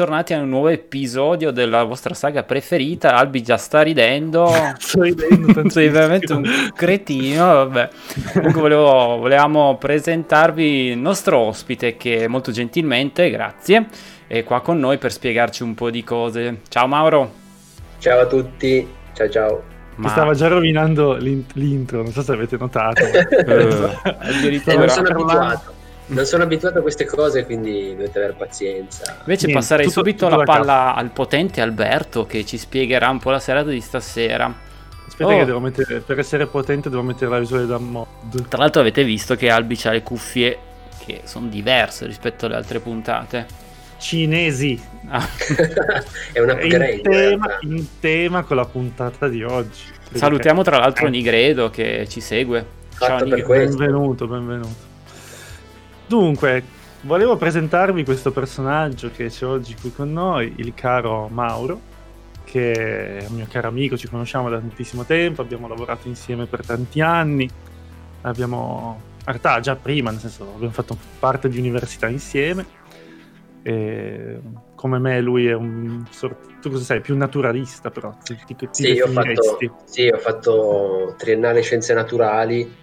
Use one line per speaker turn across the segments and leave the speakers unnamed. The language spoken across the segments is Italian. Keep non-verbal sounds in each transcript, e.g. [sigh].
Tornati a un nuovo episodio della vostra saga preferita. Albi già sta ridendo. [laughs]
Sto ridendo
Sei veramente un cretino. Vabbè. Comunque volevo, volevamo presentarvi il nostro ospite che molto gentilmente, grazie, è qua con noi per spiegarci un po' di cose. Ciao Mauro.
Ciao a tutti, ciao ciao.
Mi stava già rovinando l'in- l'intro, non so se avete notato. [laughs]
Eh,
Eh,
addirittura.
non sono abituato. Non sono abituato a queste cose, quindi dovete avere pazienza.
Invece
Niente,
passerei
tutto-
subito
tutto
la palla al potente Alberto che ci spiegherà un po' la serata di stasera.
Aspetta
Oh.
che devo mettere, per essere potente devo mettere la visuale da mod.
Tra l'altro avete visto che Albi ha le cuffie che sono diverse rispetto alle altre puntate.
Cinesi,
Ah, [laughs]
È un upgrade. in
tema, in tema con la puntata di oggi.
salutiamo tra l'altro
Eh.
Nigredo che ci segue. Ciao Nigredo.
Benvenuto, benvenuto. Dunque, volevo presentarvi questo personaggio che c'è oggi qui con noi, il caro Mauro, che è un mio caro amico, ci conosciamo da tantissimo tempo, abbiamo lavorato insieme per tanti anni, abbiamo, in realtà già prima, nel senso, abbiamo fatto parte di università insieme. E come me lui è un tu cosa sei, più naturalista però, ti, ti, ti
Sì, ho fatto, sì, ho fatto triennale scienze naturali,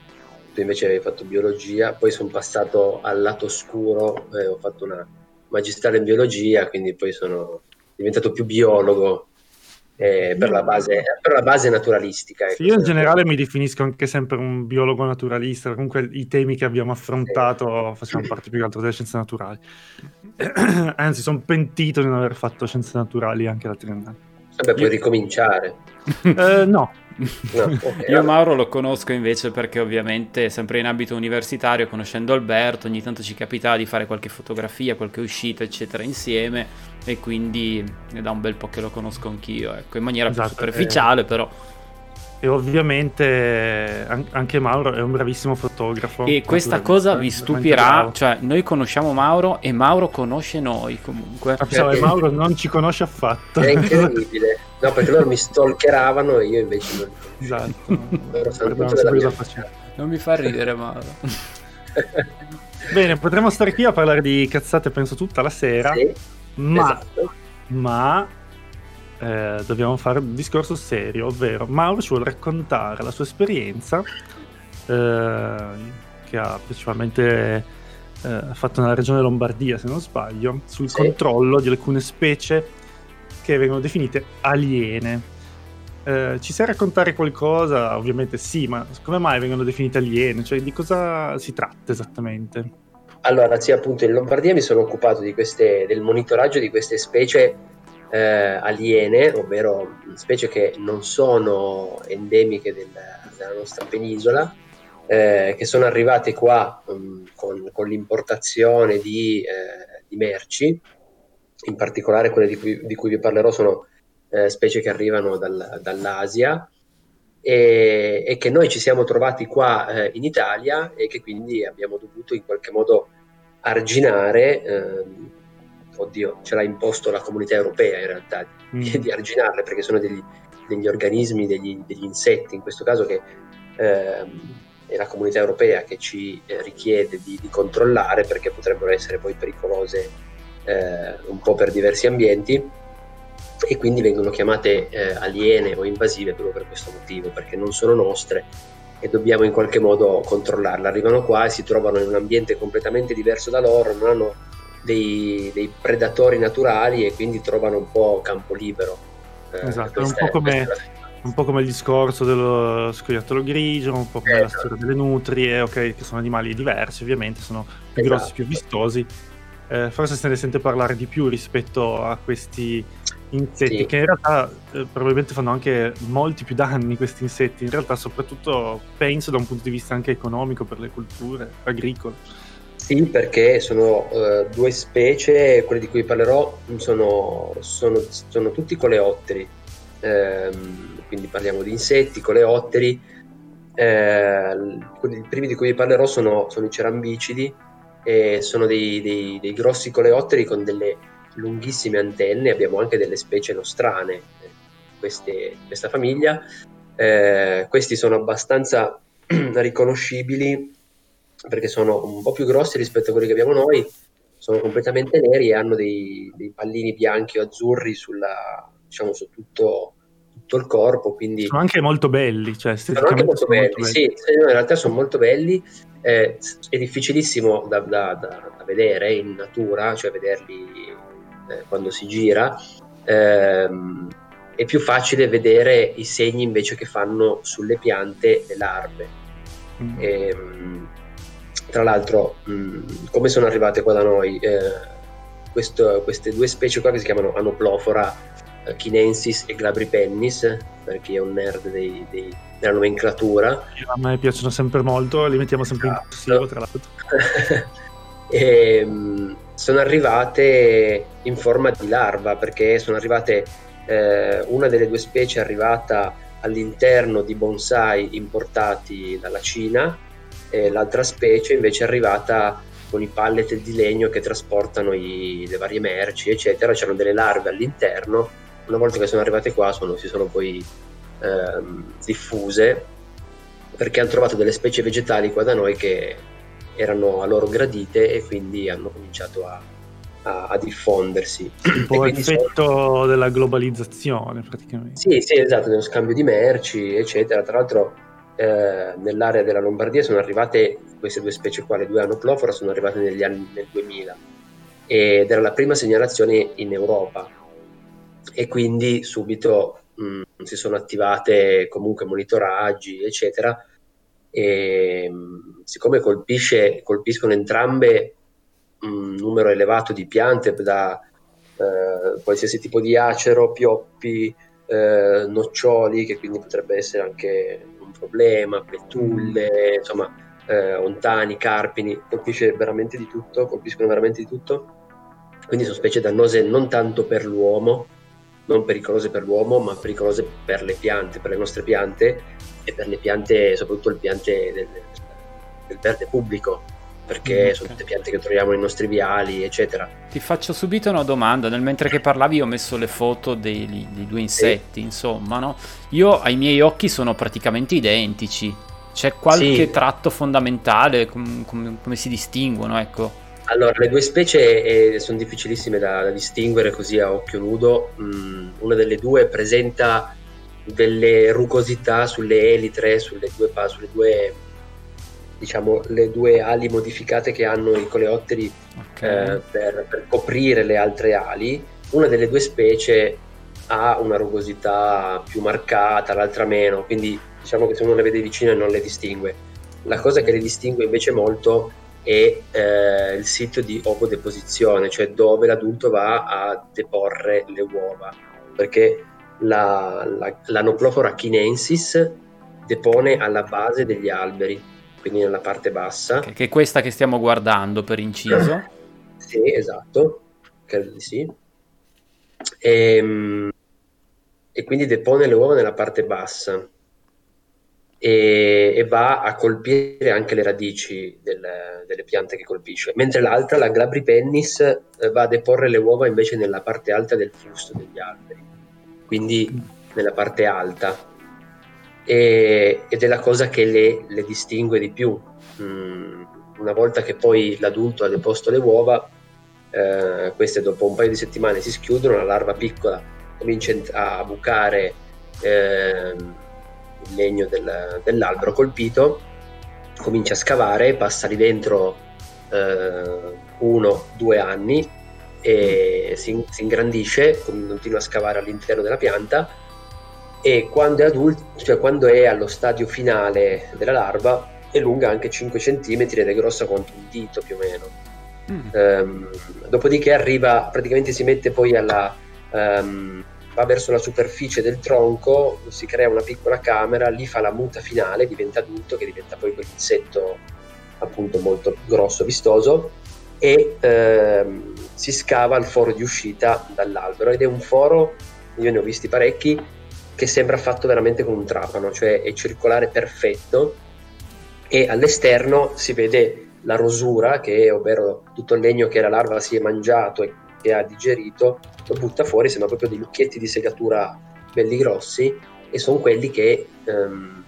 tu invece avevi fatto biologia, poi sono passato al lato oscuro, eh, ho fatto una magistrale in biologia, quindi poi sono diventato più biologo eh, per, la base, per la base naturalistica.
Sì,
ecco.
io in generale mi definisco anche sempre un biologo naturalista, comunque i temi che abbiamo affrontato facevano parte più che altro delle scienze naturali. [clears throat] Anzi, sono pentito di non aver fatto scienze naturali anche la triennale.
Vabbè, puoi ricominciare.
Eh, no,
No, [laughs] ok,
Io. Mauro lo conosco invece perché ovviamente sempre in ambito universitario, conoscendo Alberto, ogni tanto ci capitava di fare qualche fotografia, qualche uscita, eccetera, insieme e quindi è da un bel po' che lo conosco anch'io, ecco, in maniera
Esatto,
più superficiale però.
e ovviamente an- anche Mauro è un bravissimo fotografo.
E questa cosa vi stupirà, cioè noi conosciamo Mauro e Mauro conosce noi comunque.
Ah,
Perché-
Mauro non ci conosce affatto.
È incredibile. [laughs] No, perché loro mi stalkeravano e io invece non.
esatto.
Loro sanno mia
cosa faceva.
Non mi fa ridere Mauro.
Bene, potremmo stare qui a parlare di cazzate penso tutta la sera,
Sì,
ma
esatto.
ma eh, dobbiamo fare un discorso serio, ovvero Mauro ci vuole raccontare la sua esperienza eh, che ha principalmente eh, fatto nella regione Lombardia, se non sbaglio, sul
Sì.
controllo di alcune specie che vengono definite aliene. Eh, ci sai raccontare qualcosa? Ovviamente sì, ma come mai vengono definite aliene? Cioè di cosa si tratta esattamente?
Allora, sì, appunto in Lombardia mi sono occupato queste, del monitoraggio di queste specie eh, aliene, ovvero specie che non sono endemiche del- della nostra penisola, eh, che sono arrivate qua mm, con, con l'importazione di, eh, di merci, in particolare quelle di cui, di cui vi parlerò sono eh, specie che arrivano dal- dall'Asia e, e che noi ci siamo trovati qua eh, in Italia e che quindi abbiamo dovuto in qualche modo arginare, ehm, oddio, ce l'ha imposto la comunità europea in realtà,
Mm.
di arginarle perché sono degli, degli organismi, degli, degli insetti in questo caso che ehm, è la comunità europea che ci eh, richiede di, di controllare perché potrebbero essere poi pericolose eh, un po' per diversi ambienti e quindi vengono chiamate eh, aliene o invasive proprio per questo motivo, perché non sono nostre e dobbiamo in qualche modo controllarle. Arrivano qua e si trovano in un ambiente completamente diverso da loro, non hanno dei, dei predatori naturali e quindi trovano un po' campo libero. Eh,
Esatto, è un po' come- Un po' come il discorso dello scoiattolo grigio, un po' come
Eh,
la
esatto.
storia delle nutrie, ok, che sono animali diversi ovviamente, sono più
Esatto.
grossi, più vistosi. Eh, forse se ne sente parlare di più rispetto a questi insetti
Sì.
che in realtà eh, probabilmente fanno anche molti più danni questi insetti, in realtà soprattutto penso da un punto di vista anche economico per le culture agricole.
Sì, perché sono eh, due specie, quelle di cui parlerò sono, sono, sono tutti coleotteri, Ehm, quindi parliamo di insetti, coleotteri. Eh, I primi di cui vi parlerò sono, sono i cerambicidi e sono dei, dei- dei grossi coleotteri con delle lunghissime antenne, abbiamo anche delle specie nostrane eh, queste- questa famiglia. Eh, questi sono abbastanza [clears throat] riconoscibili perché sono un po' più grossi rispetto a quelli che abbiamo noi, sono completamente neri e hanno dei, dei pallini bianchi o azzurri sulla, diciamo, su tutto, tutto il corpo. Quindi
sono anche molto belli, cioè
sono anche molto sono belli, molto belli. Sì, in realtà sono molto belli. Eh, è difficilissimo da, da, da, da, vedere in natura, cioè vederli eh, quando si gira. Eh, è più facile vedere i segni invece che fanno sulle piante le larve. Mm. E, ehm, tra l'altro, mh, mm, come sono arrivate qua da noi? Eh, questo, queste due specie qua che si chiamano Anoplofora chinensis e Glabripennis, per chi è un nerd dei, dei, della nomenclatura.
A me piacciono sempre molto, li mettiamo sempre esatto. in corsivo tra l'altro.
e, mh, mm, sono arrivate in forma di larva perché sono arrivate eh, una delle due specie è arrivata all'interno di bonsai importati dalla Cina e l'altra specie invece è arrivata con i pallet di legno che trasportano i, le varie merci, eccetera. C'erano delle larve all'interno. Una volta che sono arrivate qua, sono, si sono poi ehm, diffuse perché hanno trovato delle specie vegetali qua da noi che erano a loro gradite e quindi hanno cominciato a, a, a diffondersi.
Un po' l'effetto sono... della globalizzazione praticamente.
Sì, sì, esatto, dello scambio di merci, eccetera. Tra l'altro eh, nell'area della Lombardia sono arrivate queste due specie qua, le due anoplofora, sono arrivate negli anni nel 2000 ed era la prima segnalazione in Europa e quindi subito mh, mm, si sono attivate comunque monitoraggi eccetera e mh, mm, siccome colpisce, colpiscono entrambe un numero elevato di piante da eh, qualsiasi tipo di acero, pioppi, eh, noccioli, che quindi potrebbe essere anche un problema, betulle, insomma, eh, ontani, carpini, colpisce veramente di tutto, colpiscono veramente di tutto. Quindi sono specie dannose non tanto per l'uomo, non pericolose per l'uomo, ma pericolose per le piante, per le nostre piante e per le piante, soprattutto le piante del, del verde pubblico perché okay. sono tutte piante che troviamo nei nostri viali, eccetera.
Ti faccio subito una domanda, nel mentre che parlavi ho messo le foto dei, dei due insetti, sì. insomma, no? Io ai miei occhi sono praticamente identici. C'è qualche sì. tratto fondamentale, com- com- come si distinguono, ecco?
Allora, le due specie eh, sono difficilissime da, da, distinguere così a occhio nudo. Mm, una delle due presenta delle rugosità sulle elitre, sulle due, sulle due diciamo, le due ali modificate che hanno i coleotteri okay. eh, per, per, coprire le altre ali. Una delle due specie ha una rugosità più marcata, l'altra meno, quindi diciamo che se uno le vede vicine non le distingue. La cosa che le distingue invece molto è eh, il sito di ovodeposizione, cioè dove l'adulto va a deporre le uova, perché la, la, l'anoplofora chinensis depone alla base degli alberi quindi nella parte bassa.
Che, che è questa che stiamo guardando per inciso. [clears throat]
sì, esatto, credo di sì. E, ehm, e, quindi depone le uova nella parte bassa e, e va a colpire anche le radici del, delle piante che colpisce, mentre l'altra, la Glabripennis, eh, va a deporre le uova invece nella parte alta del fusto degli alberi, quindi nella parte alta. E, ed è la cosa che le, le distingue di più. Mm, una volta che poi l'adulto ha deposto le uova, eh, queste dopo un paio di settimane si schiudono, la larva piccola comincia a bucare eh, il legno del, dell'albero colpito, comincia a scavare, passa lì dentro eh, uno, due anni e si, si ingrandisce, continua a scavare all'interno della pianta e quando è adulto, cioè quando è allo stadio finale della larva, è lunga anche 5 cm ed è grossa quanto un dito più o meno. Mm. Um, dopodiché arriva, praticamente si mette poi alla, um, va verso la superficie del tronco, si crea una piccola camera, lì fa la muta finale, diventa adulto, che diventa poi quell'insetto appunto molto grosso, vistoso, e um, si scava il foro di uscita dall'albero. Ed è un foro, io ne ho visti parecchi, che sembra fatto veramente con un trapano, cioè è circolare perfetto e all'esterno si vede la rosura, che è, ovvero tutto il legno che la larva si è mangiato e che ha digerito, lo butta fuori, sembra proprio dei lucchetti di segatura belli grossi e sono quelli che ehm,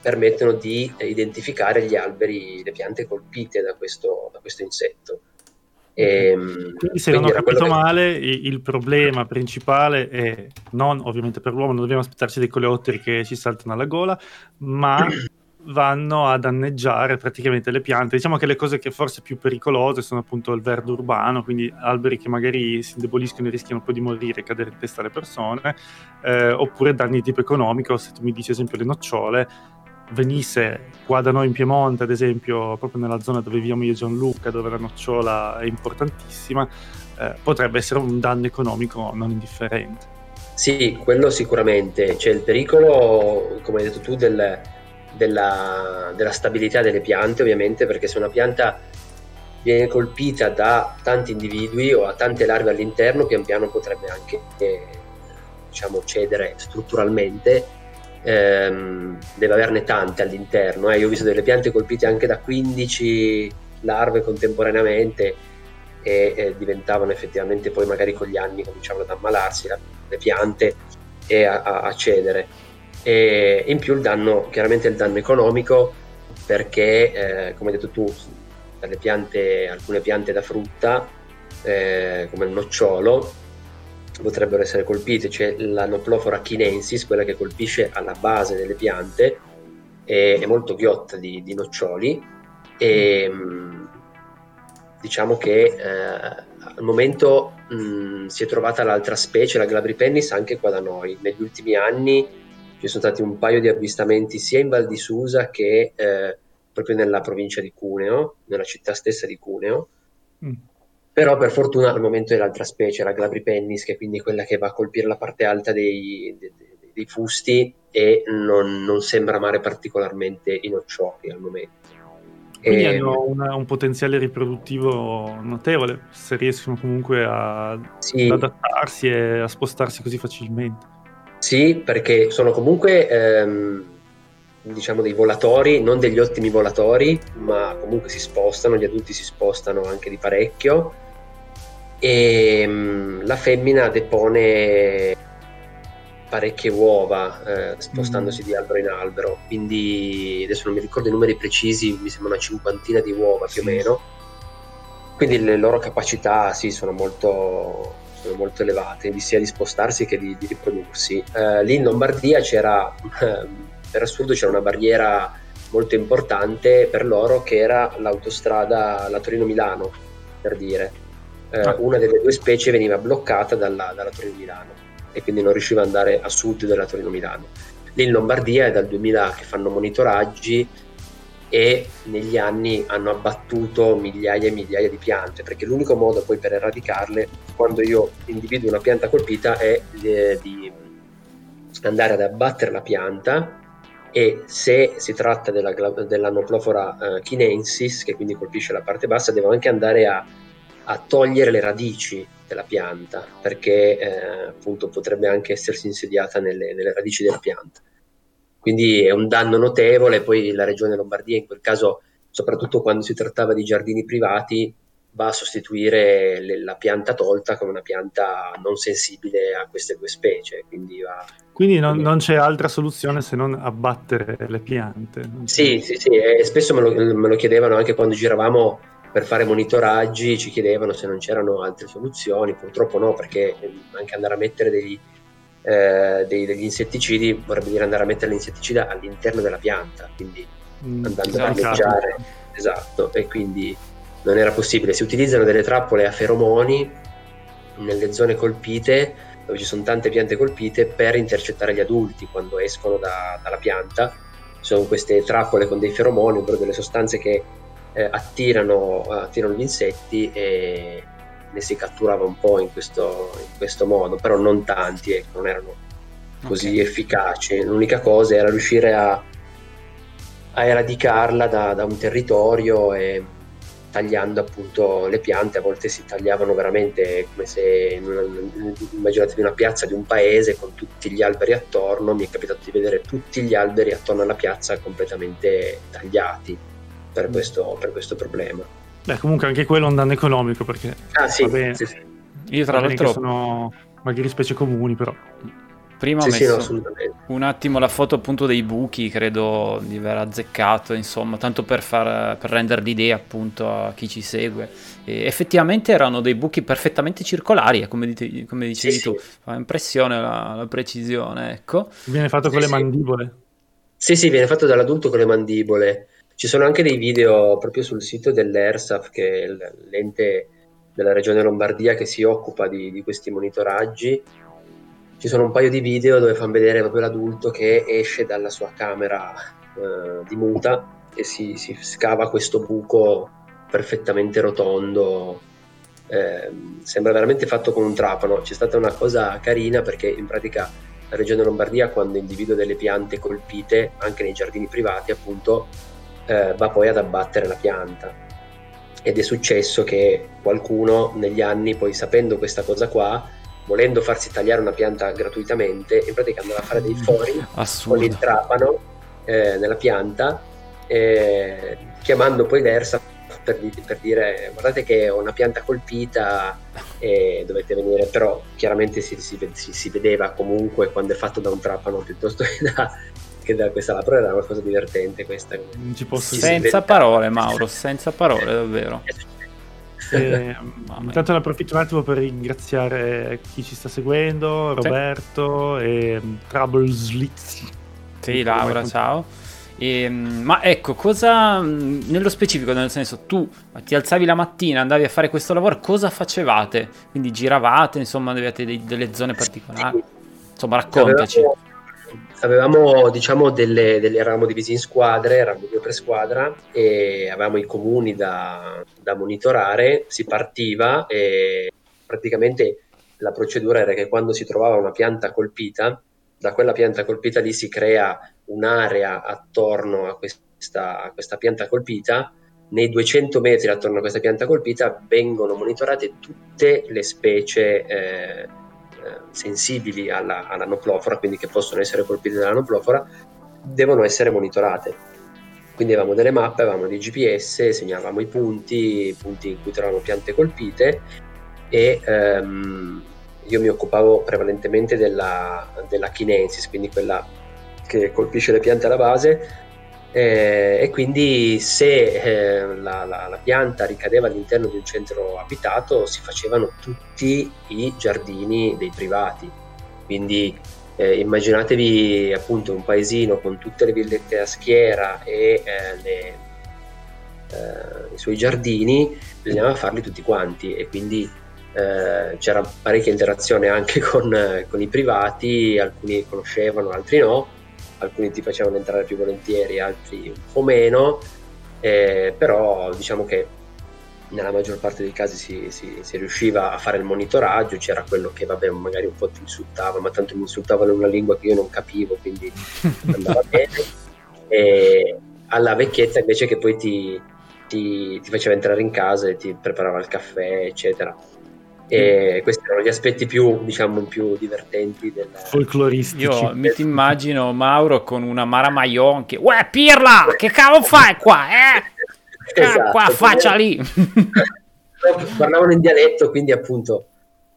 permettono di identificare gli alberi, le piante colpite da questo, da questo insetto.
E, ehm, quindi se quindi non ho capito che... male, il problema principale è non ovviamente per l'uomo, non dobbiamo aspettarci dei coleotteri che ci saltano alla gola, ma [clears throat] vanno a danneggiare praticamente le piante. Diciamo che le cose che forse più pericolose sono appunto il verde urbano, quindi alberi che magari si indeboliscono e rischiano poi di morire e cadere in testa alle persone, eh, oppure danni di tipo economico, se tu mi dici ad esempio le nocciole, venisse qua da noi in Piemonte, ad esempio, proprio nella zona dove viviamo io e Gianluca, dove la nocciola è importantissima, eh, potrebbe essere un danno economico non indifferente.
Sì, quello sicuramente. C'è il pericolo, come hai detto tu, del, della, della stabilità delle piante, ovviamente, perché se una pianta viene colpita da tanti individui o a tante larve all'interno, pian piano potrebbe anche eh, diciamo, cedere strutturalmente ehm, deve averne tante all'interno. Eh. Io ho visto delle piante colpite anche da 15 larve contemporaneamente e, e, diventavano effettivamente poi magari con gli anni cominciavano ad ammalarsi la, le piante e a, a, a, cedere. E in più il danno, chiaramente il danno economico perché eh, come hai detto tu, piante, alcune piante da frutta eh, come il nocciolo potrebbero essere colpite, c'è la Noplofora chinensis, quella che colpisce alla base delle piante, è, è molto ghiotta di, di, noccioli e mm, diciamo che eh, al momento mh, mm, si è trovata l'altra specie, la Glabripennis, anche qua da noi. Negli ultimi anni ci sono stati un paio di avvistamenti sia in Val di Susa che eh, proprio nella provincia di Cuneo, nella città stessa di Cuneo. Mm però per fortuna al momento è l'altra specie, la Glabripennis, che è quindi quella che va a colpire la parte alta dei, dei, dei fusti e non, non, sembra amare particolarmente i noccioli al momento.
Quindi e... hanno una, un potenziale riproduttivo notevole, se riescono comunque a, sì. ad adattarsi e a spostarsi così facilmente.
Sì, perché sono comunque ehm, diciamo dei volatori, non degli ottimi volatori, ma comunque si spostano, gli adulti si spostano anche di parecchio. E um, la femmina depone parecchie uova eh, spostandosi mm. di albero in albero. Quindi adesso non mi ricordo i numeri precisi mi sembra una cinquantina di uova più o meno. Quindi le loro capacità sì sono molto, sono molto elevate sia di spostarsi che di, di riprodursi eh, lì in Lombardia c'era per assurdo c'era una barriera molto importante per loro che era l'autostrada la Torino-Milano per dire eh, ah. una delle due specie veniva bloccata dalla, dalla Torino-Milano e quindi non riusciva ad andare a sud della Torino-Milano. Lì in Lombardia è dal 2000 che fanno monitoraggi e negli anni hanno abbattuto migliaia e migliaia di piante perché l'unico modo poi per eradicarle quando io individuo una pianta colpita è di, di andare ad abbattere la pianta e se si tratta della, dell'anoplofora uh, chinensis che quindi colpisce la parte bassa devo anche andare a a togliere le radici della pianta, perché eh, appunto potrebbe anche essersi insediata nelle, nelle, radici della pianta. Quindi è un danno notevole, poi la regione Lombardia in quel caso, soprattutto quando si trattava di giardini privati, va a sostituire le, la pianta tolta con una pianta non sensibile a queste due specie. Quindi, va,
quindi non, non, c'è altra soluzione se non abbattere le piante.
Sì, sì, sì, e spesso me lo, me lo chiedevano anche quando giravamo per fare monitoraggi ci chiedevano se non c'erano altre soluzioni, purtroppo no, perché anche andare a mettere degli, eh, dei, degli insetticidi vorrebbe dire andare a mettere l'insetticida all'interno della pianta, quindi mm, andando esatto. a danneggiare, esatto, e quindi non era possibile. Si utilizzano delle trappole a feromoni nelle zone colpite, dove ci sono tante piante colpite, per intercettare gli adulti quando escono da, dalla pianta. Sono queste trappole con dei feromoni, ovvero delle sostanze che eh, attirano, attirano, gli insetti e ne si catturava un po' in questo, in questo modo, però non tanti, ecco, non erano così okay. efficaci. L'unica cosa era riuscire a, a eradicarla da, da, un territorio e tagliando appunto le piante, a volte si tagliavano veramente come se una, immaginatevi una piazza di un paese con tutti gli alberi attorno, mi è capitato di vedere tutti gli alberi attorno alla piazza completamente tagliati per mm. questo, per questo problema.
Beh, comunque anche quello è un danno economico perché...
Ah sì, bene, sì, sì.
Io tra l'altro... sono magari specie comuni però...
Prima ho sì, messo sì, un attimo la foto appunto dei buchi, credo di aver azzeccato, insomma, tanto per, far, per rendere l'idea appunto a chi ci segue. E effettivamente erano dei buchi perfettamente circolari, eh, come, dite, come dicevi sì, tu, fa impressione la, la, precisione, ecco.
Viene fatto con le mandibole.
Sì, sì, viene fatto dall'adulto con le mandibole. Ci sono anche dei video proprio sul sito dell'ERSAF, che è l'ente della regione Lombardia che si occupa di, di questi monitoraggi ci sono un paio di video dove fanno vedere proprio l'adulto che esce dalla sua camera eh, di muta e si, si, scava questo buco perfettamente rotondo. Eh, sembra veramente fatto con un trapano. C'è stata una cosa carina perché in pratica la regione Lombardia quando individua delle piante colpite, anche nei giardini privati appunto, eh, va poi ad abbattere la pianta. Ed è successo che qualcuno negli anni, poi sapendo questa cosa qua, volendo farsi tagliare una pianta gratuitamente, in pratica andava a fare dei fori
Assurdo.
con il trapano eh, nella pianta, eh, chiamando poi l'ERSA per, per, dire guardate che ho una pianta colpita e dovete venire, però chiaramente si, si, si, si vedeva comunque quando è fatto da un trapano piuttosto [laughs] che da, che da questa là, però era una cosa divertente questa.
senza parole Mauro, senza parole davvero. [laughs]
Eh, intanto ne approfitto un attimo per ringraziare chi ci sta seguendo, Roberto sì. e mm, Trouble Slitz.
Sì, Laura, ciao. E, ehm, ma ecco, cosa mm, nello specifico, nel senso, tu ti alzavi la mattina, andavi a fare questo lavoro, cosa facevate? Quindi giravate, insomma, avevate dei, delle zone particolari? Insomma, raccontaci. Avevamo
avevamo diciamo delle, delle, eravamo divisi in squadre, eravamo due per squadra e avevamo i comuni da, da monitorare, si partiva e praticamente la procedura era che quando si trovava una pianta colpita, da quella pianta colpita lì si crea un'area attorno a questa, a questa pianta colpita. Nei 200 metri attorno a questa pianta colpita vengono monitorate tutte le specie eh, eh, sensibili alla, all'anoplofora, quindi che possono essere colpite dall'anoplofora, devono essere monitorate. Quindi avevamo delle mappe, avevamo dei GPS, segnavamo i punti, i punti in cui trovavamo piante colpite e ehm, io mi occupavo prevalentemente della, della kinensis, quindi quella che colpisce le piante alla base eh, e quindi se eh, la, la, la, pianta ricadeva all'interno di un centro abitato si facevano tutti i giardini dei privati. Quindi eh, immaginatevi appunto un paesino con tutte le villette a schiera e eh, le, eh, i suoi giardini bisognava farli tutti quanti. E quindi eh, c'era parecchia interazione anche con, con i privati alcuni conoscevano altri no alcuni ti facevano entrare più volentieri, altri un po' meno, eh, però diciamo che nella maggior parte dei casi si, si, si, riusciva a fare il monitoraggio, c'era quello che vabbè magari un po' ti insultava, ma tanto mi insultavano in una lingua che io non capivo, quindi [laughs] andava bene. E alla vecchiezza invece che poi ti, ti, ti faceva entrare in casa e ti preparava il caffè, eccetera. E questi erano gli aspetti più, diciamo, più divertenti del
folcloristici.
Io mi ti immagino Mauro con una Mara Maion che Uè Pirla, che cavolo fai qua? Eh? [laughs] Esatto, qua faccia lì. [laughs]
Parlavano in dialetto, quindi appunto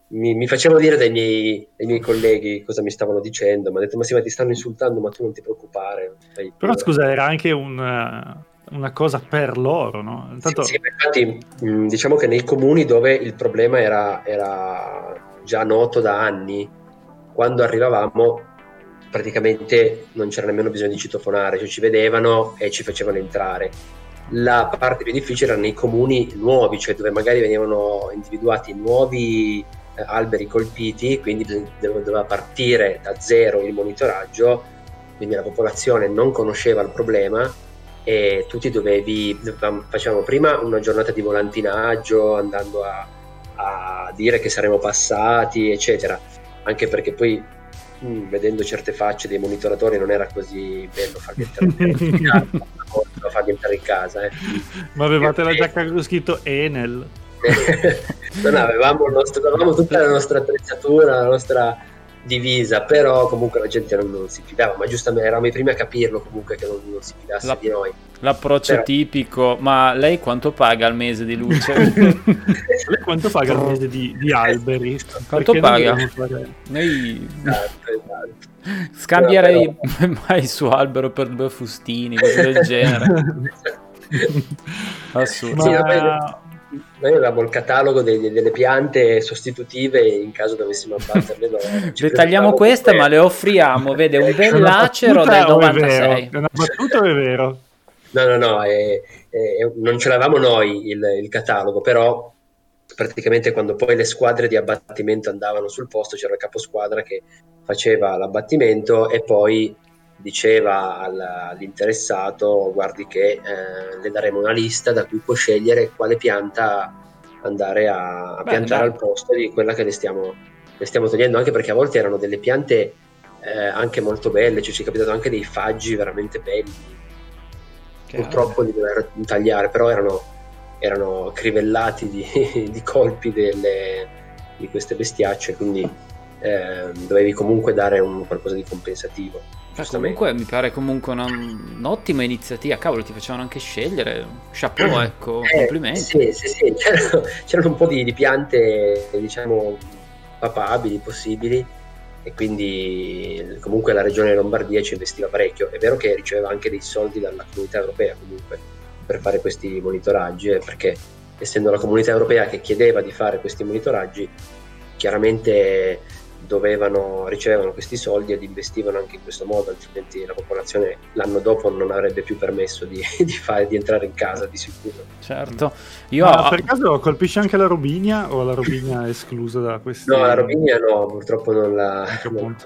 mi, mi facevano dire dai miei, dai miei, colleghi cosa mi stavano dicendo. Mi hanno detto: Ma sì, ma ti stanno insultando, ma tu non ti preoccupare.
Però scusa, era anche un una cosa per loro, no?
Intanto... Sì, sì, infatti mm, diciamo che nei comuni dove il problema era, era già noto da anni, quando arrivavamo praticamente non c'era nemmeno bisogno di citofonare, cioè ci vedevano e ci facevano entrare. La parte più difficile era nei comuni nuovi, cioè dove magari venivano individuati nuovi eh, alberi colpiti, quindi doveva partire da zero il monitoraggio, quindi la popolazione non conosceva il problema e tutti dovevi, facevamo prima una giornata di volantinaggio andando a, a dire che saremmo passati, eccetera, anche perché poi mh, mm, vedendo certe facce dei monitoratori non era così bello farli entrare in [laughs] casa, farli entrare in casa. Eh.
Ma avevate e, la giacca con scritto Enel? [laughs]
non avevamo, nostro, avevamo tutta la nostra attrezzatura, la nostra divisa, però comunque la gente non, non, si fidava, ma giustamente eravamo i primi a capirlo comunque che non, non si fidasse la, di noi.
L'approccio però... tipico, ma lei quanto paga al mese di luce? [laughs]
lei quanto paga al mese di, di alberi?
Quanto Perché paga? Noi...
Esatto, esatto.
Scambierei no, però... [laughs] mai il suo albero per due fustini, cose del genere. [laughs]
Assurdo. Sì. Noi avevamo il catalogo dei, delle piante sostitutive in caso dovessimo [laughs] abbatterle.
Dettagliamo queste, come... ma le offriamo. Vede un bel lacero del 96.
È, una battuta o è vero?
No, no, no, è, è, non ce l'avevamo noi il, il catalogo, però praticamente quando poi le squadre di abbattimento andavano sul posto c'era il caposquadra che faceva l'abbattimento e poi diceva all'interessato guardi che eh, le daremo una lista da cui può scegliere quale pianta andare a, a Beh, piantare al posto di quella che le stiamo, le stiamo, togliendo anche perché a volte erano delle piante eh, anche molto belle cioè ci è capitato anche dei faggi veramente belli che purtroppo li dover tagliare però erano erano crivellati di, [laughs] di colpi delle, di queste bestiacce, quindi eh, dovevi comunque dare un, qualcosa di compensativo.
Cioè, comunque mi pare comunque una, un'ottima iniziativa, cavolo ti facevano anche scegliere, chapeau ecco, eh, complimenti.
Sì, sì, sì, [laughs] c'erano, c'erano un po' di, di, piante diciamo papabili, possibili. E quindi comunque la regione Lombardia ci investiva parecchio, è vero che riceveva anche dei soldi dalla comunità europea comunque per fare questi monitoraggi, eh, perché essendo la comunità europea che chiedeva di fare questi monitoraggi, chiaramente dovevano, ricevevano questi soldi ed investivano anche in questo modo, altrimenti la popolazione l'anno dopo non avrebbe più permesso di, [laughs] di, fare, di entrare in casa di sicuro.
Certo.
Io Ma per caso colpisce anche la Robinia o la Robinia è esclusa da questo?
No, la Robinia no, purtroppo non la... Non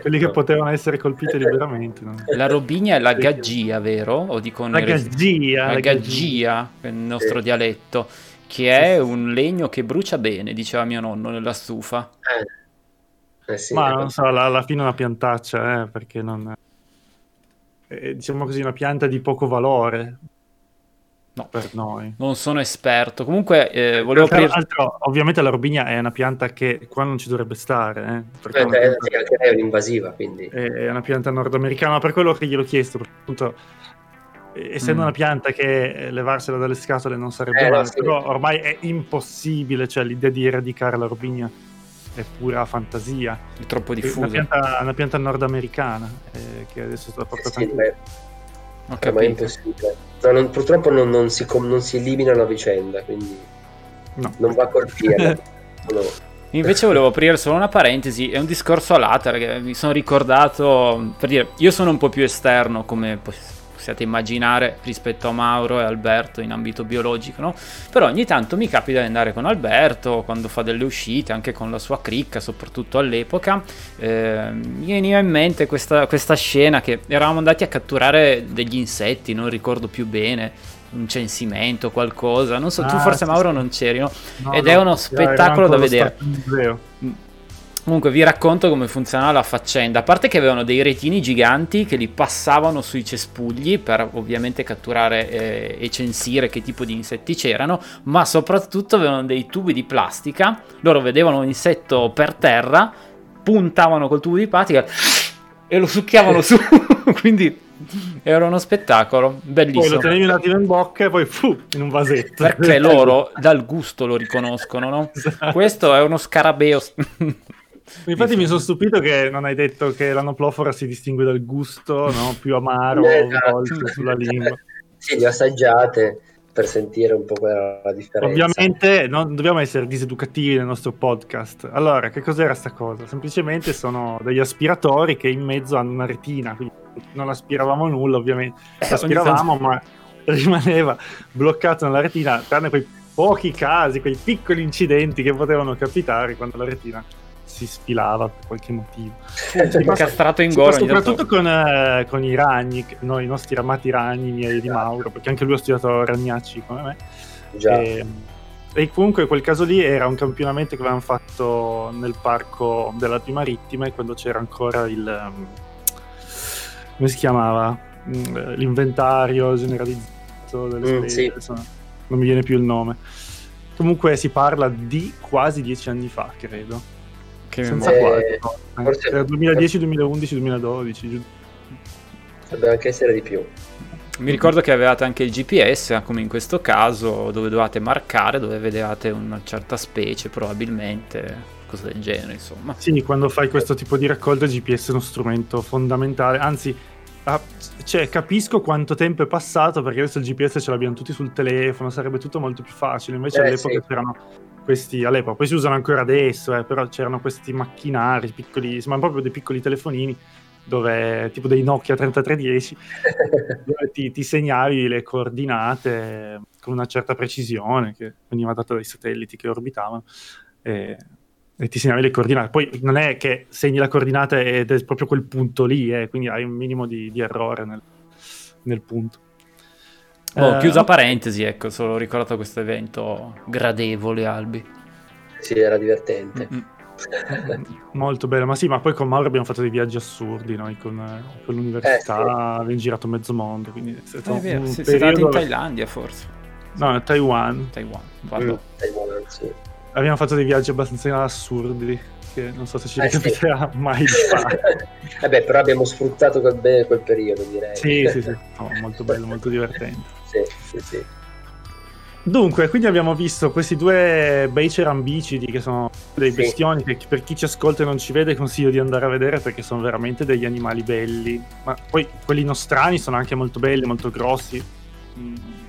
quelli che potevano essere colpiti liberamente. No?
La robinia è la gaggia, vero? O dico
la gaggia.
La, la gaggia, nel nostro sì. dialetto, che è un legno che brucia bene, diceva mio nonno nella stufa.
Eh. Eh sì, Ma non so, alla, alla fine è una piantaccia, eh, perché non... È, diciamo così, una pianta di poco valore
No, per noi. Non sono esperto. Comunque, eh, volevo aprire...
Altro, ovviamente la robinia è una pianta che qua non ci dovrebbe stare. Eh,
perché Beh, è, pianta... sì, è un'invasiva, quindi.
È una pianta nordamericana, per quello che gliel'ho chiesto, appunto, essendo mm. una pianta che levarsela dalle scatole non sarebbe eh, male, sì. però ormai è impossibile, cioè l'idea di eradicare la robinia è pura fantasia.
È troppo diffusa.
È una pianta, una pianta nordamericana eh, che adesso sta portata sì, sì,
Okay, ma è impossibile. No, non, purtroppo non, non, si, non, si, elimina la vicenda, quindi no. non va a colpire. [laughs] no.
Invece volevo aprire solo una parentesi, è un discorso a latere che mi sono ricordato, per dire, io sono un po' più esterno come possiate immaginare rispetto a Mauro e Alberto in ambito biologico, no? Però ogni tanto mi capita di andare con Alberto quando fa delle uscite, anche con la sua cricca, soprattutto all'epoca. Eh, mi veniva in mente questa, questa scena che eravamo andati a catturare degli insetti, non ricordo più bene, un censimento, qualcosa. Non so, ah, tu forse sì, Mauro non c'eri, no? no Ed no, è uno spettacolo da vedere. Comunque vi racconto come funzionava la faccenda. A parte che avevano dei retini giganti che li passavano sui cespugli per ovviamente catturare eh, e censire che tipo di insetti c'erano, ma soprattutto avevano dei tubi di plastica. Loro vedevano un insetto per terra, puntavano col tubo di plastica e lo succhiavano su. [laughs] Quindi era uno spettacolo bellissimo. Poi
lo tenevi un attimo in bocca e poi fu in un vasetto.
Perché loro dal gusto lo riconoscono, no? [laughs] Esatto. Questo è uno scarabeo.
Infatti mi sono stupito che non hai detto che l'anoplofora si distingue dal gusto, no? più amaro, esatto. sulla lingua. [laughs]
Sì, le ho assaggiate per sentire un po' quella la differenza.
Ovviamente non dobbiamo essere diseducativi nel nostro podcast. Allora, che cos'era sta cosa? Semplicemente sono degli aspiratori che in mezzo hanno una retina, quindi non aspiravamo nulla ovviamente. Eh, Aspiravamo, ma [laughs] rimaneva bloccato nella retina, tranne quei pochi casi, quei piccoli incidenti che potevano capitare quando la retina si sfilava per qualche motivo.
Si castrato in gola.
Soprattutto con, eh, con, i ragni, noi, i nostri amati ragni, miei di Mauro, perché anche lui ha studiato ragnacci come me. Già. E, e comunque quel caso lì era un campionamento che avevamo fatto nel parco della Alpi Marittime quando c'era ancora il... Um, come si chiamava? Mm, l'inventario generalizzato delle mm, specie, sì. non mi viene più il nome. Comunque si parla di quasi dieci anni fa, credo. Che Senza eh, quasi. Forse... 2010, 2011, 2012.
Potrebbe anche essere di più.
Mi ricordo che avevate anche il GPS, come in questo caso, dove dovevate marcare, dove vedevate una certa specie, probabilmente cosa del genere, insomma.
Sì, quando fai questo tipo di raccolta il GPS è uno strumento fondamentale, anzi ah, cioè, capisco quanto tempo è passato perché adesso il GPS ce l'abbiamo tutti sul telefono, sarebbe tutto molto più facile, invece eh, all'epoca sì. c'erano questi, all'epoca, poi si usano ancora adesso, eh, però c'erano questi macchinari piccoli, sembrano proprio dei piccoli telefonini dove tipo dei Nokia 3310 [laughs] dove ti, ti, segnavi le coordinate con una certa precisione che veniva data dai satelliti che orbitavano e e ti segnavi le coordinate. Poi non è che segni la coordinata ed è proprio quel punto lì, eh, quindi hai un minimo di, di errore nel, nel punto.
Oh, eh, chiusa parentesi, ecco, solo ricordato questo evento gradevole, Albi.
Sì, era divertente.
Mm-hmm. [laughs] Molto bello, ma sì, ma poi con Mauro abbiamo fatto dei viaggi assurdi noi con, con l'università, eh, sì. abbiamo girato mezzo mondo, quindi è
stato è vero, un sì, periodo... Siete in Thailandia forse?
No, Taiwan.
Taiwan, vado. Mm,
Taiwan, sì
abbiamo fatto dei viaggi abbastanza assurdi che non so se ci eh, ricapiterà sì. mai di fare. [laughs]
Vabbè, però abbiamo sfruttato quel, bene quel periodo, direi.
Sì, sì, sì, no, molto bello, molto divertente. [laughs]
sì, sì, sì.
Dunque, quindi abbiamo visto questi due bei cerambicidi che sono dei bestioni che per chi ci ascolta e non ci vede consiglio di andare a vedere perché sono veramente degli animali belli. Ma poi quelli nostrani sono anche molto belli, molto grossi. Mm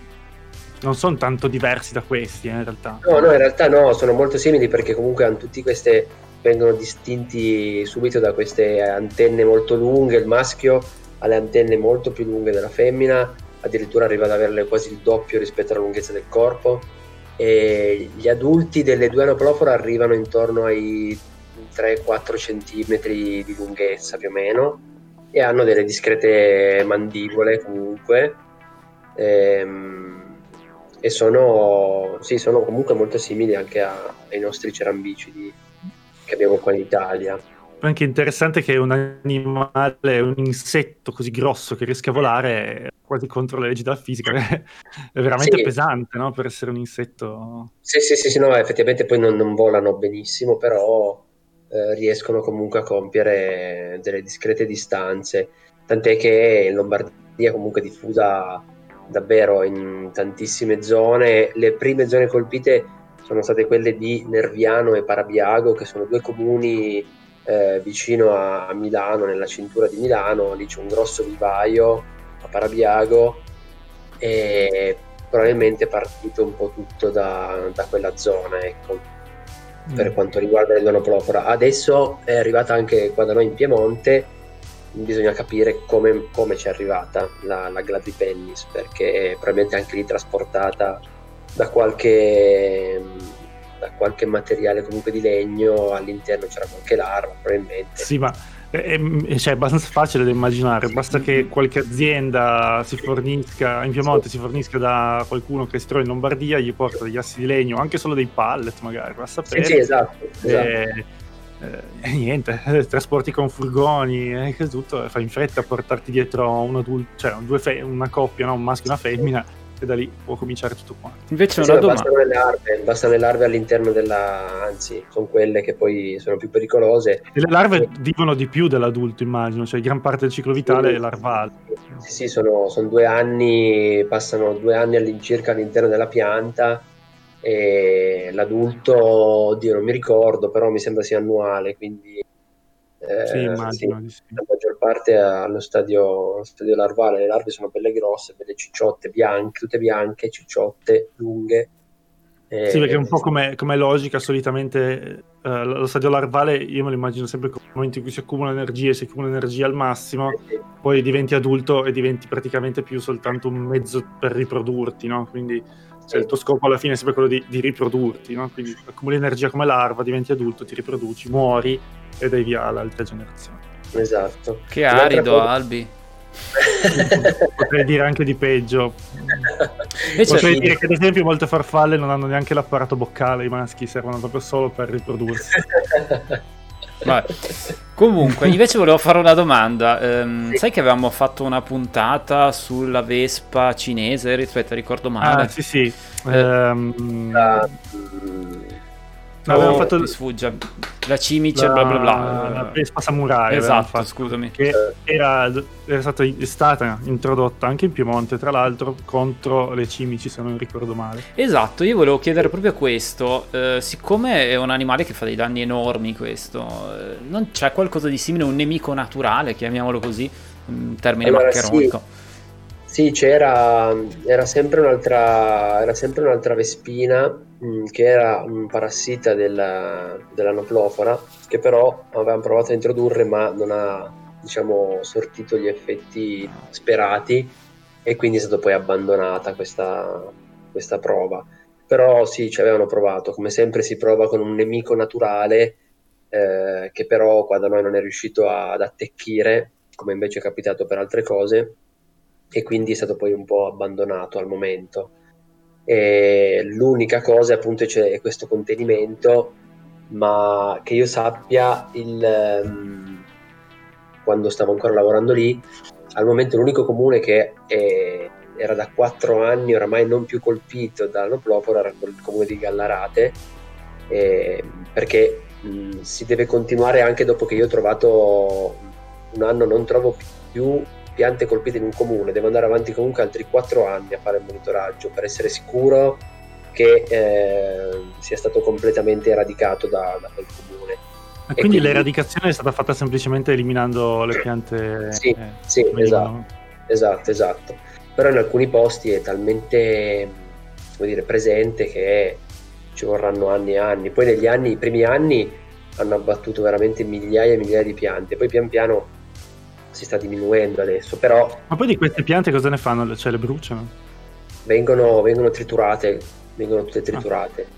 non sono tanto diversi da questi eh, in realtà.
No, no, in realtà no, sono molto simili perché comunque hanno tutti queste vengono distinti subito da queste antenne molto lunghe, il maschio ha le antenne molto più lunghe della femmina, addirittura arriva ad averle quasi il doppio rispetto alla lunghezza del corpo e gli adulti delle due anoplofora arrivano intorno ai 3-4 cm di lunghezza più o meno e hanno delle discrete mandibole comunque. Ehm, e sono, sì, sono comunque molto simili anche a, ai nostri cerambicidi che abbiamo qua in Italia.
Anche interessante che un animale, un insetto così grosso che riesca a volare quasi contro le leggi della fisica, [laughs] è veramente sì. pesante no? per essere un insetto.
Sì, sì, sì, sì no, effettivamente poi non, non volano benissimo, però eh, riescono comunque a compiere delle discrete distanze, tant'è che in Lombardia comunque diffusa davvero in tantissime zone. Le prime zone colpite sono state quelle di Nerviano e Parabiago, che sono due comuni eh, vicino a, Milano, nella cintura di Milano. Lì c'è un grosso vivaio a Parabiago e probabilmente è partito un po' tutto da, da quella zona, ecco, mm. per quanto riguarda l'Onoplofora. Adesso è arrivata anche qua da noi in Piemonte bisogna capire come, come ci è arrivata la, la Gladripennis perché probabilmente anche lì trasportata da qualche, da qualche materiale comunque di legno all'interno c'era qualche larva probabilmente.
Sì ma è, è, cioè, è abbastanza facile da immaginare basta che qualche azienda si fornisca in Piemonte si fornisca da qualcuno che si trova in Lombardia gli porta degli assi di legno anche solo dei pallet magari va a sapere
sì, sì esatto, esatto
eh, niente, [laughs] trasporti con furgoni e eh, tutto, fai in fretta a portarti dietro un adulto, cioè fe- una coppia, no? un maschio e una femmina, e da lì può cominciare tutto qua.
Invece sì, una domanda.
Bastano le, larve, bastano le larve all'interno della... anzi, sono quelle che poi sono più pericolose.
E le larve e... vivono di più dell'adulto, immagino, cioè gran parte del ciclo vitale sì, è larvale.
Sì, sì, sono, sono due anni, passano due anni all'incirca all'interno della pianta e l'adulto, oddio non mi ricordo, però mi sembra sia annuale, quindi
eh, sì, immagino, sì,
la maggior parte allo stadio, allo stadio, larvale, le larve sono belle grosse, belle cicciotte, bianche, tutte bianche, cicciotte, lunghe.
Eh, sì, perché un po' come, come logica, solitamente eh, lo stadio larvale io me lo immagino sempre come il momento in cui si accumula energia, si accumula energia al massimo, sì. poi diventi adulto e diventi praticamente più soltanto un mezzo per riprodurti, no? Quindi cioè, il tuo scopo alla fine è sempre quello di, di riprodurti, no? quindi accumuli energia come larva, diventi adulto, ti riproduci, muori e dai via all'altra generazione.
Esatto.
Che arido, cosa... Albi. [laughs]
Potrei dire anche di peggio. Potrei dire che ad esempio molte farfalle non hanno neanche l'apparato boccale, i maschi servono proprio solo per riprodursi. [laughs]
Vabbè. Comunque, [laughs] invece volevo fare una domanda. Um, sì. Sai che avevamo fatto una puntata sulla Vespa cinese? Aspetta, ricordo male.
Ah, sì, sì. Eh. Um... Uh,
oh, fatto mi sfugge la cimice
la,
bla bla bla.
la Vespa Samurai
esatto fatto, scusami.
che era, era stata, è stata introdotta anche in Piemonte tra l'altro contro le cimici se non ricordo male.
Esatto io volevo chiedere proprio questo eh, siccome è un animale che fa dei danni enormi questo eh, non c'è qualcosa di simile un nemico naturale chiamiamolo così in termine allora, maccheronico?
Sì. Sì, c'era era sempre un'altra, era sempre un'altra vespina che era un parassita della, dell'anoplofora che però avevamo provato a introdurre ma non ha diciamo, sortito gli effetti sperati e quindi è stata poi abbandonata questa, questa prova. Però sì, ci avevano provato, come sempre si prova con un nemico naturale eh, che però qua da noi non è riuscito ad attecchire, come invece è capitato per altre cose e quindi è stato poi un po' abbandonato al momento. E l'unica cosa appunto è questo contenimento, ma che io sappia il, um, quando stavo ancora lavorando lì, al momento l'unico comune che è, era da quattro anni oramai non più colpito dall'anoplopora era il comune di Gallarate, eh, perché mh, si deve continuare anche dopo che io ho trovato un anno, non trovo più piante colpite in un comune, devo andare avanti comunque altri 4 anni a fare il monitoraggio per essere sicuro che eh, sia stato completamente eradicato da, da quel comune.
E quindi, quindi, l'eradicazione è stata fatta semplicemente eliminando le piante?
Sì, eh, sì esatto, esatto, esatto. Però in alcuni posti è talmente dire, presente che ci vorranno anni e anni. Poi negli anni, i primi anni hanno abbattuto veramente migliaia e migliaia di piante, poi pian piano si sta diminuendo adesso, però...
Ma poi di queste piante cosa ne fanno? Cioè le bruciano?
Vengono, vengono triturate, vengono tutte triturate. Ah.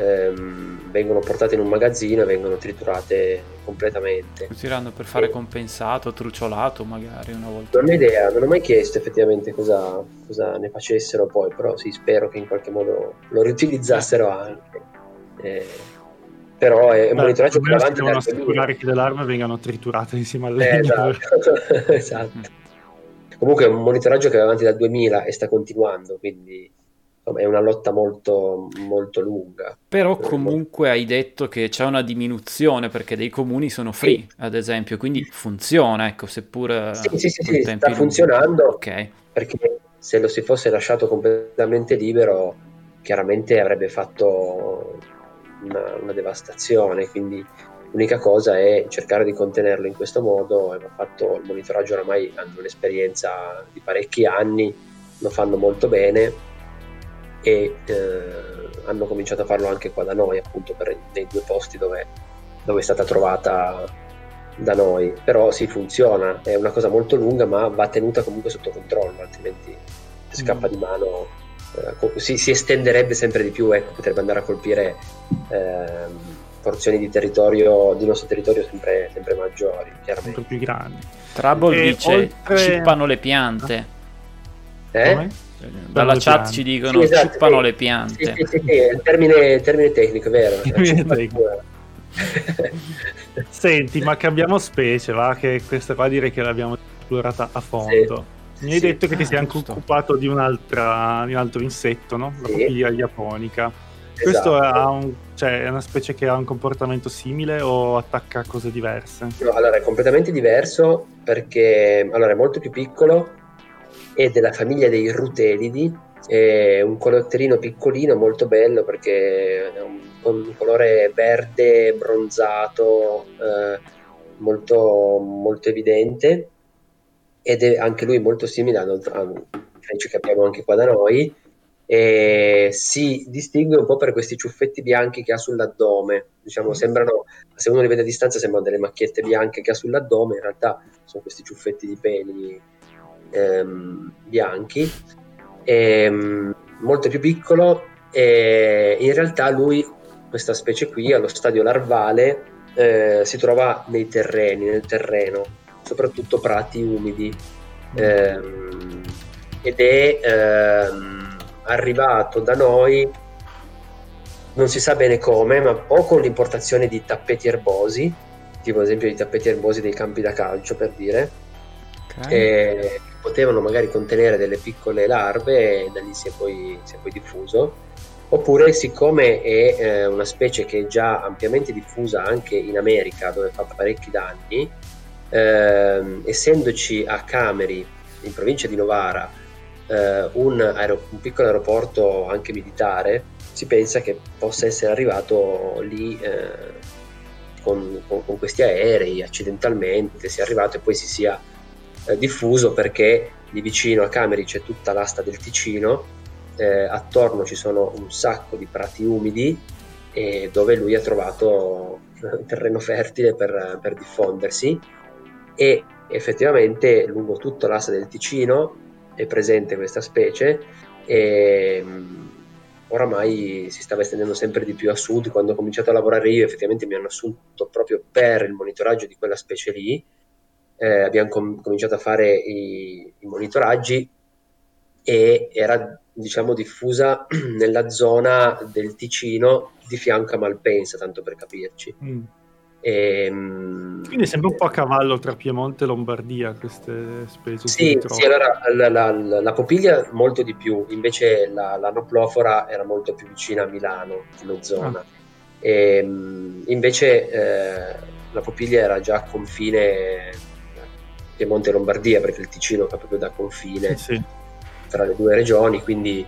Ehm, vengono portate in un magazzino e vengono triturate completamente.
Utileranno per fare e... compensato, truciolato magari una volta.
Non ho idea, non ho mai chiesto effettivamente cosa, cosa ne facessero poi, però sì, spero che in qualche modo lo riutilizzassero anche. Eh, però è un Beh, monitoraggio che avanti
devono assicurare che le larve vengano triturate insieme alle eh,
esatto. [laughs] esatto. comunque è un monitoraggio che va avanti dal 2000 e sta continuando quindi insomma, è una lotta molto, molto lunga
però comunque hai detto che c'è una diminuzione perché dei comuni sono free sì. ad esempio quindi funziona ecco seppur
sì sì sì, sì sta funzionando okay. perché se lo si fosse lasciato completamente libero chiaramente avrebbe fatto una, una devastazione, quindi l'unica cosa è cercare di contenerlo in questo modo. Hanno fatto il monitoraggio oramai, hanno un'esperienza di parecchi anni, lo fanno molto bene e eh, hanno cominciato a farlo anche qua da noi, appunto per, nei due posti dove, dove è stata trovata da noi. Però sì, funziona, è una cosa molto lunga, ma va tenuta comunque sotto controllo, altrimenti scappa mm. di mano eh, si, si, estenderebbe sempre di più, ecco, potrebbe andare a colpire eh, porzioni di territorio, di nostro territorio sempre, sempre maggiori, chiaramente.
Più grandi.
Trouble e dice, oltre... cippano le piante.
Eh? Come?
Dalla chat piante. ci dicono, sì, esatto, cippano sì. le piante.
Sì, sì, sì, è il termine, termine tecnico, vero? Termine tecnico.
Senti, ma cambiamo specie, va? Che questa qua direi che l'abbiamo esplorata a fondo. Mi hai sì. detto che ti sei anche occupato di, un'altra, di un altro insetto, no? La sì. papiglia japonica. Questo esatto. un, cioè, è una specie che ha un comportamento simile o attacca cose diverse?
No, allora è completamente diverso perché allora, è molto più piccolo, è della famiglia dei rutelidi, è un colotterino piccolino molto bello perché è un, un colore verde bronzato eh, molto, molto evidente ed è anche lui molto simile a French che abbiamo anche qua da noi e si distingue un po' per questi ciuffetti bianchi che ha sull'addome. Diciamo sembrano se uno li vede a distanza sembrano delle macchiette bianche che ha sull'addome. In realtà sono questi ciuffetti di peli ehm, bianchi. Ehm, molto più piccolo e in realtà lui questa specie qui allo stadio larvale eh, si trova nei terreni nel terreno soprattutto prati umidi. Ehm, ed è ehm, arrivato da noi, non si sa bene come, ma o con l'importazione di tappeti erbosi, tipo ad esempio i tappeti erbosi dei campi da calcio per dire, okay. che potevano magari contenere delle piccole larve e da lì si è poi, si è poi diffuso Oppure, siccome è eh, una specie che è già ampiamente diffusa anche in America, dove fa parecchi danni, ehm, essendoci a Cameri, in provincia di Novara, eh, un, aer- un, piccolo aeroporto anche militare, si pensa che possa essere arrivato lì eh, con, con, con, questi aerei accidentalmente, sia arrivato e poi si sia eh, diffuso perché lì vicino a Cameri c'è tutta l'asta del Ticino eh, attorno ci sono un sacco di prati umidi dove lui ha trovato [laughs] terreno fertile per, per diffondersi e effettivamente lungo tutto l'asse del Ticino è presente questa specie e mm, oramai si stava estendendo sempre di più a sud. Quando ho cominciato a lavorare io, effettivamente mi hanno assunto proprio per il monitoraggio di quella specie lì. Eh, abbiamo com- cominciato a fare i, i, monitoraggi e era diciamo diffusa [clears throat] nella zona del Ticino di fianco a Malpensa, tanto per capirci. Mm.
E, ehm, Quindi è sempre un po' a cavallo tra Piemonte e Lombardia queste specie.
Sì, sì allora la, la, la, popiglia molto di più, invece la, la noplofora era molto più vicina a Milano come zona. Ah. E, ehm, invece eh, la popiglia era già a confine Piemonte e Lombardia perché il Ticino fa proprio da confine. Sì, sì tra le due regioni, quindi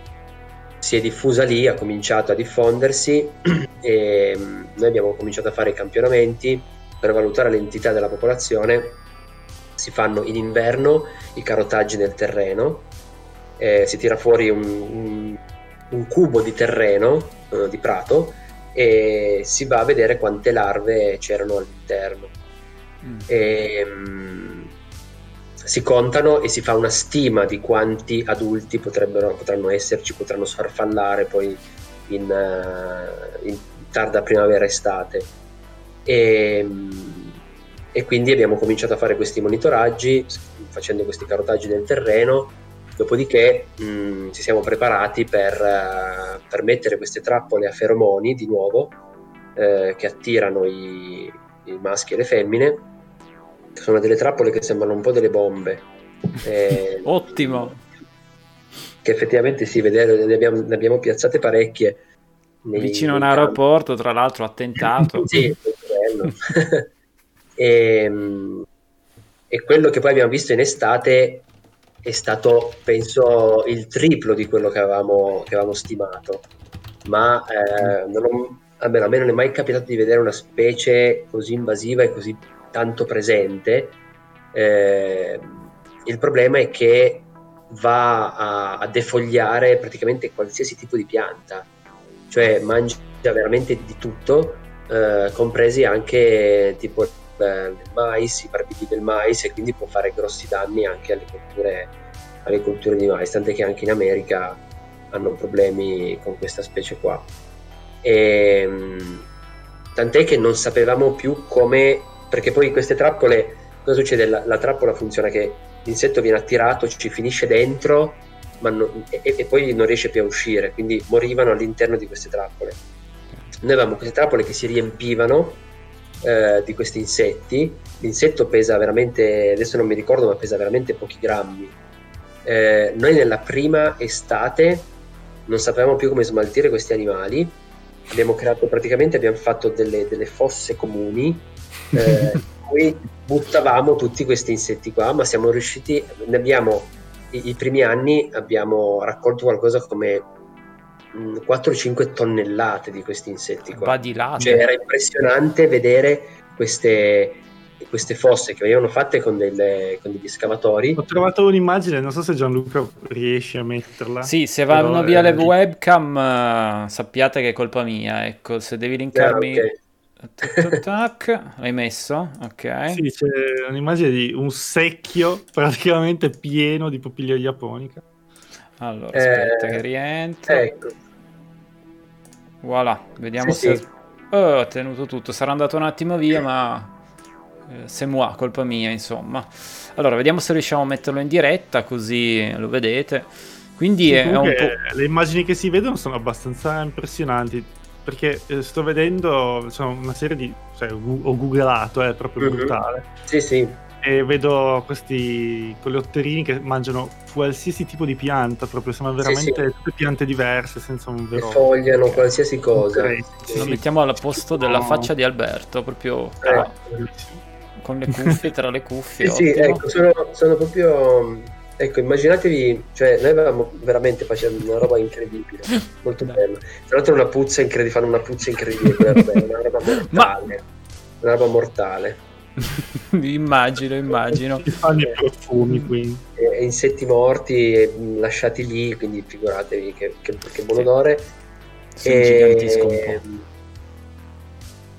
si è diffusa lì, ha cominciato a diffondersi [clears throat] e mm, noi abbiamo cominciato a fare i campionamenti per valutare l'entità della popolazione. Si fanno in inverno i carotaggi nel terreno, eh, si tira fuori un, un, un cubo di terreno, eh, di prato, e si va a vedere quante larve c'erano all'interno. Mm. E, mm, si contano e si fa una stima di quanti adulti potranno esserci, potranno sfarfallare poi in, uh, in tarda primavera-estate. E, e, quindi abbiamo cominciato a fare questi monitoraggi, facendo questi carotaggi del terreno, dopodiché mh, mm, ci siamo preparati per, uh, per, mettere queste trappole a feromoni di nuovo, uh, che attirano i, i maschi e le femmine sono delle trappole che sembrano un po' delle bombe. [laughs]
Eh, Ottimo!
Che effettivamente sì, vedere, ne, abbiamo, ne abbiamo piazzate parecchie.
Nei, Vicino a un aeroporto, tra l'altro, attentato. [laughs]
sì, bello. e, [laughs] ehm, e quello che poi abbiamo visto in estate è stato, penso, il triplo di quello che avevamo, che avevamo stimato. Ma eh, non ho, almeno a me non è mai capitato di vedere una specie così invasiva e così tanto presente. Eh, il problema è che va a, a, defogliare praticamente qualsiasi tipo di pianta, cioè mangia veramente di tutto, eh, compresi anche tipo il mais, i barbigli del mais e quindi può fare grossi danni anche alle colture, alle colture di mais, tant'è che anche in America hanno problemi con questa specie qua. E, ehm, tant'è che non sapevamo più come perché poi queste trappole, cosa succede? La, la trappola funziona che l'insetto viene attirato, ci finisce dentro non, e, e, poi non riesce più a uscire, quindi morivano all'interno di queste trappole. Noi avevamo queste trappole che si riempivano eh, di questi insetti, l'insetto pesa veramente, adesso non mi ricordo, ma pesa veramente pochi grammi. Eh, noi nella prima estate non sapevamo più come smaltire questi animali, abbiamo creato praticamente, abbiamo fatto delle, delle fosse comuni eh, cui buttavamo tutti questi insetti qua, ma siamo riusciti, ne abbiamo, i, i primi anni abbiamo raccolto qualcosa come 4-5 mm, tonnellate di questi insetti qua.
Badilate.
Cioè era impressionante vedere queste, queste fosse che venivano fatte con, delle, con, degli scavatori.
Ho trovato un'immagine, non so se Gianluca riesce a metterla.
Sì, se vanno via le webcam, uh, sappiate che è colpa mia. Ecco, se devi linkarmi. Ah, okay. Tac, l'hai messo? Ok.
Sì, c'è un'immagine di un secchio [laughs] praticamente pieno di pupilla japonica.
Allora, aspetta eh, che rientra. Ecco. Voilà, vediamo sì, se... Sì. Oh, ho tenuto tutto. Sarà andato un attimo via, ma... Eh, se moi, colpa mia, insomma. Allora, vediamo se riusciamo a metterlo in diretta, così lo vedete. Quindi sì, è un po'...
Le immagini che si vedono sono abbastanza impressionanti perché eh, sto vedendo insomma, una serie di cioè, ho googlato è proprio mm-hmm. brutale
sì sì
e vedo questi coleotterini che mangiano qualsiasi tipo di pianta, proprio sembrano veramente sì, sì. tutte piante diverse, senza un vero...
E fogliano qualsiasi cosa.
Sì. Lo mettiamo al posto della no. faccia di Alberto, proprio eh. con le cuffie, tra le cuffie.
sì, sì, ecco, sono, sono proprio Ecco, immaginatevi, cioè noi avevamo veramente facendo una roba incredibile, [laughs] molto bella. Tra l'altro una puzza incredibile, fanno una puzza incredibile, una roba [laughs] mortale, Ma... una roba mortale. [laughs]
immagino, immagino.
Ci fanno i profumi quindi.
E, insetti morti lasciati lì, quindi figuratevi che, che, che buon odore.
Sì, e...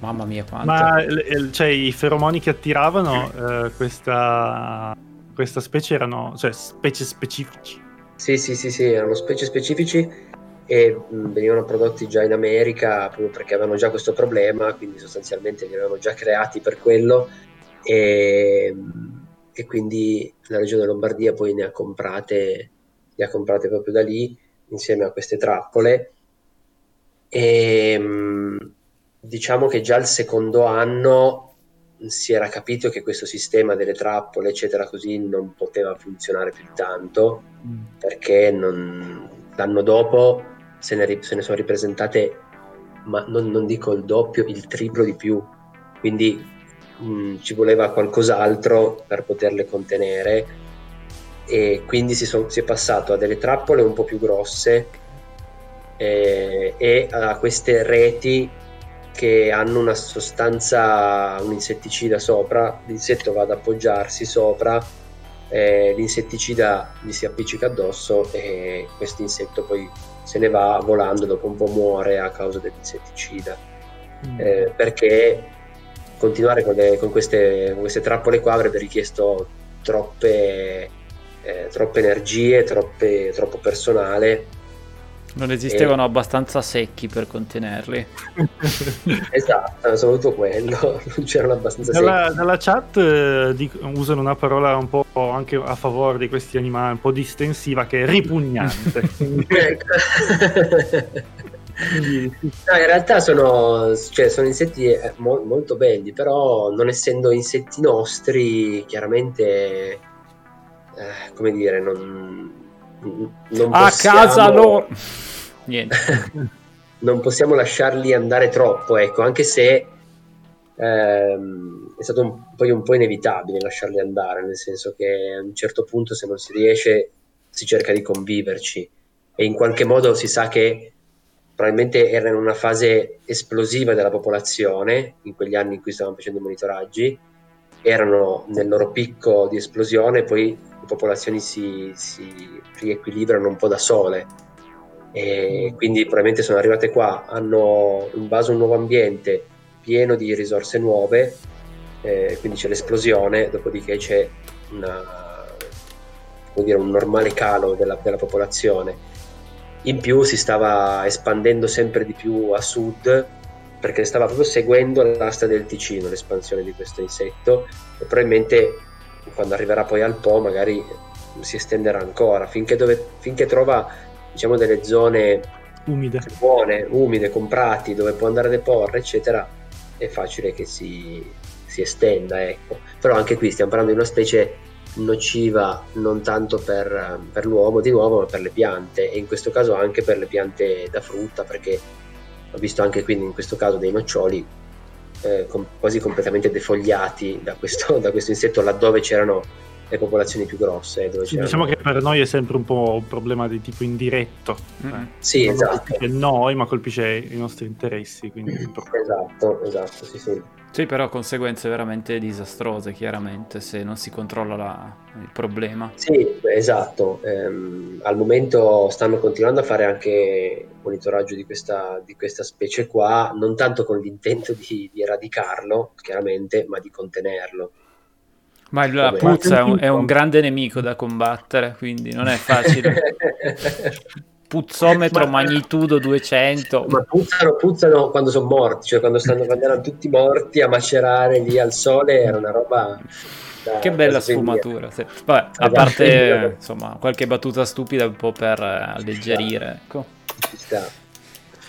Mamma mia, quanto.
Ma cioè, i feromoni che attiravano eh, questa questa specie erano cioè, specie specifici.
Sì, sì, sì, sì, erano specie specifici e venivano prodotti già in America proprio perché avevano già questo problema, quindi sostanzialmente li avevano già creati per quello e, e quindi la regione Lombardia poi ne ha comprate, le ha comprate proprio da lì insieme a queste trappole e diciamo che già il secondo anno si era capito che questo sistema delle trappole, eccetera, così non poteva funzionare più tanto mm. perché non, l'anno dopo se ne, se ne, sono ripresentate, ma non, non, dico il doppio, il triplo di più. Quindi mh, mm, ci voleva qualcos'altro per poterle contenere e quindi si, son, si è passato a delle trappole un po' più grosse eh, e a queste reti che hanno una sostanza, un insetticida sopra, l'insetto va ad appoggiarsi sopra, eh, l'insetticida gli si appiccica addosso e questo insetto poi se ne va volando, dopo un po' muore a causa dell'insetticida. Mm. Eh, perché continuare con, le, con, queste, con, queste, trappole qua avrebbe richiesto troppe, eh, troppe energie, troppe, troppo personale
non esistevano e... abbastanza secchi per contenerli. [laughs]
esatto, soprattutto quello, [laughs] non c'erano abbastanza
nella, secchi. Nella chat eh, di, usano una parola un po' anche a favore di questi animali, un po' distensiva, che è ripugnante. [laughs]
No, in realtà sono, cioè, sono insetti eh, mo- molto belli, però non essendo insetti nostri, chiaramente, eh, come dire, non
non a possiamo... casa loro [laughs] niente. [laughs]
Non possiamo lasciarli andare troppo ecco anche se ehm, è stato un, poi un po' inevitabile lasciarli andare nel senso che a un certo punto se non si riesce si cerca di conviverci. E in qualche modo si sa che probabilmente era in una fase esplosiva della popolazione in quegli anni in cui stavamo facendo i monitoraggi erano nel loro picco di esplosione poi le popolazioni si, si riequilibrano un po' da sole e quindi probabilmente sono arrivate qua, hanno invaso un nuovo ambiente pieno di risorse nuove, eh, quindi c'è l'esplosione, dopodiché c'è una, dire, un normale calo della, della, popolazione. In più si stava espandendo sempre di più a sud perché stava proprio seguendo l'asta del Ticino, l'espansione di questo insetto e probabilmente quando arriverà poi al Po magari si estenderà ancora finché, dove, finché trova diciamo delle zone
umide.
buone, umide, con prati dove può andare a deporre eccetera è facile che si, si estenda ecco. però anche qui stiamo parlando di una specie nociva non tanto per, per, l'uomo di nuovo ma per le piante e in questo caso anche per le piante da frutta perché ho visto anche quindi in questo caso dei noccioli eh, com- quasi completamente defogliati da questo, [laughs] da questo insetto laddove c'erano le popolazioni più grosse.
Sì, diciamo che per noi è sempre un po' un problema di tipo indiretto.
Mm-hmm. sì, non esatto.
colpisce noi, ma colpisce i nostri interessi. Quindi... [laughs]
esatto, esatto, sì, sì.
Sì, però conseguenze veramente disastrose, chiaramente, se non si controlla la... il problema.
Sì, esatto. Ehm, al momento stanno continuando a fare anche monitoraggio di questa, di questa specie qua, non tanto con l'intento di, di eradicarlo, chiaramente, ma di contenerlo.
Ma la puzza è un, è un, grande nemico da combattere, quindi non è facile. [laughs] Puzzometro ma, magnitudo 200.
Ma puzzano, puzzano quando sono morti, cioè quando, stanno, quando erano tutti morti a macerare lì al sole, era una roba...
Da, che bella sfumatura. Sì. Vabbè, a parte [laughs] insomma, qualche battuta stupida un po' per eh, alleggerire. Ecco.
Ci sta.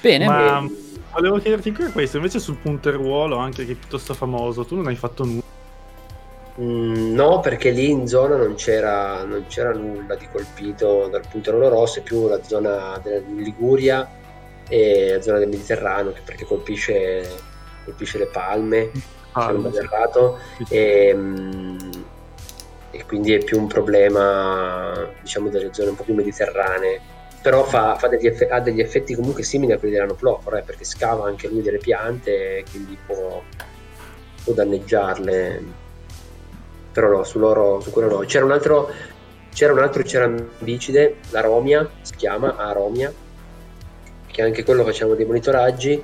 Bene.
Ma volevo chiederti anche questo, invece sul punteruolo, anche che è piuttosto famoso, tu non hai fatto nulla
Mm, no, perché lì in zona non c'era, non c'era nulla di colpito dal punterolo rosso, è più la zona della Liguria e la zona del Mediterraneo perché colpisce, colpisce le palme, ah, errato, e, mm, e, quindi è più un problema diciamo delle zone un po' più mediterranee. Però fa, fa degli eff- ha degli effetti comunque simili a quelli dell'anoplofora, eh, perché scava anche lui delle piante e quindi può, può danneggiarle però no, su loro, su quello no. C'era un altro, c'era un altro cerambicide, la Romia, si chiama Aromia, che anche quello facciamo dei monitoraggi,